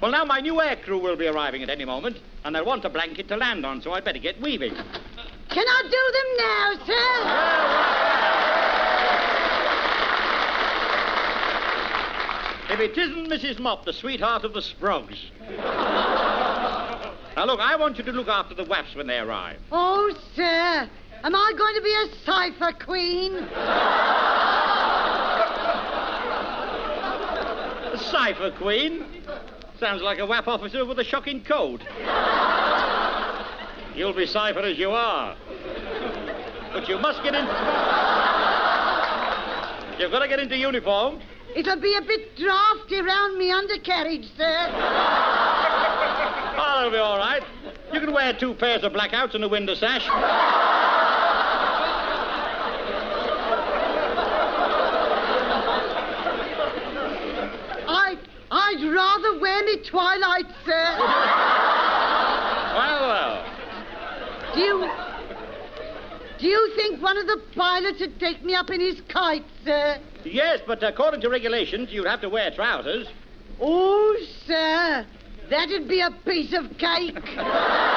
Well, now my new air crew will be arriving at any moment, and they'll want a blanket to land on, so I'd better get weaving. Can I do them now, sir? If it isn't Mrs. Mop, the sweetheart of the Sprogs. now, look, I want you to look after the WAAFs when they arrive. Oh, sir. Am I going to be a cipher queen? A cipher queen? Sounds like a WAAF officer with a shocking cold. You'll be cipher as you are. But you must get in. You've got to get into uniform. It'll be a bit drafty round me undercarriage, sir. Oh, that'll be all right. You can wear two pairs of blackouts and a window sash. I, I'd wear me twilight, sir. Well, well. Do you... Do you think one of the pilots would take me up in his kite, sir? Yes, but according to regulations, you'd have to wear trousers. Oh, sir, that'd be a piece of cake.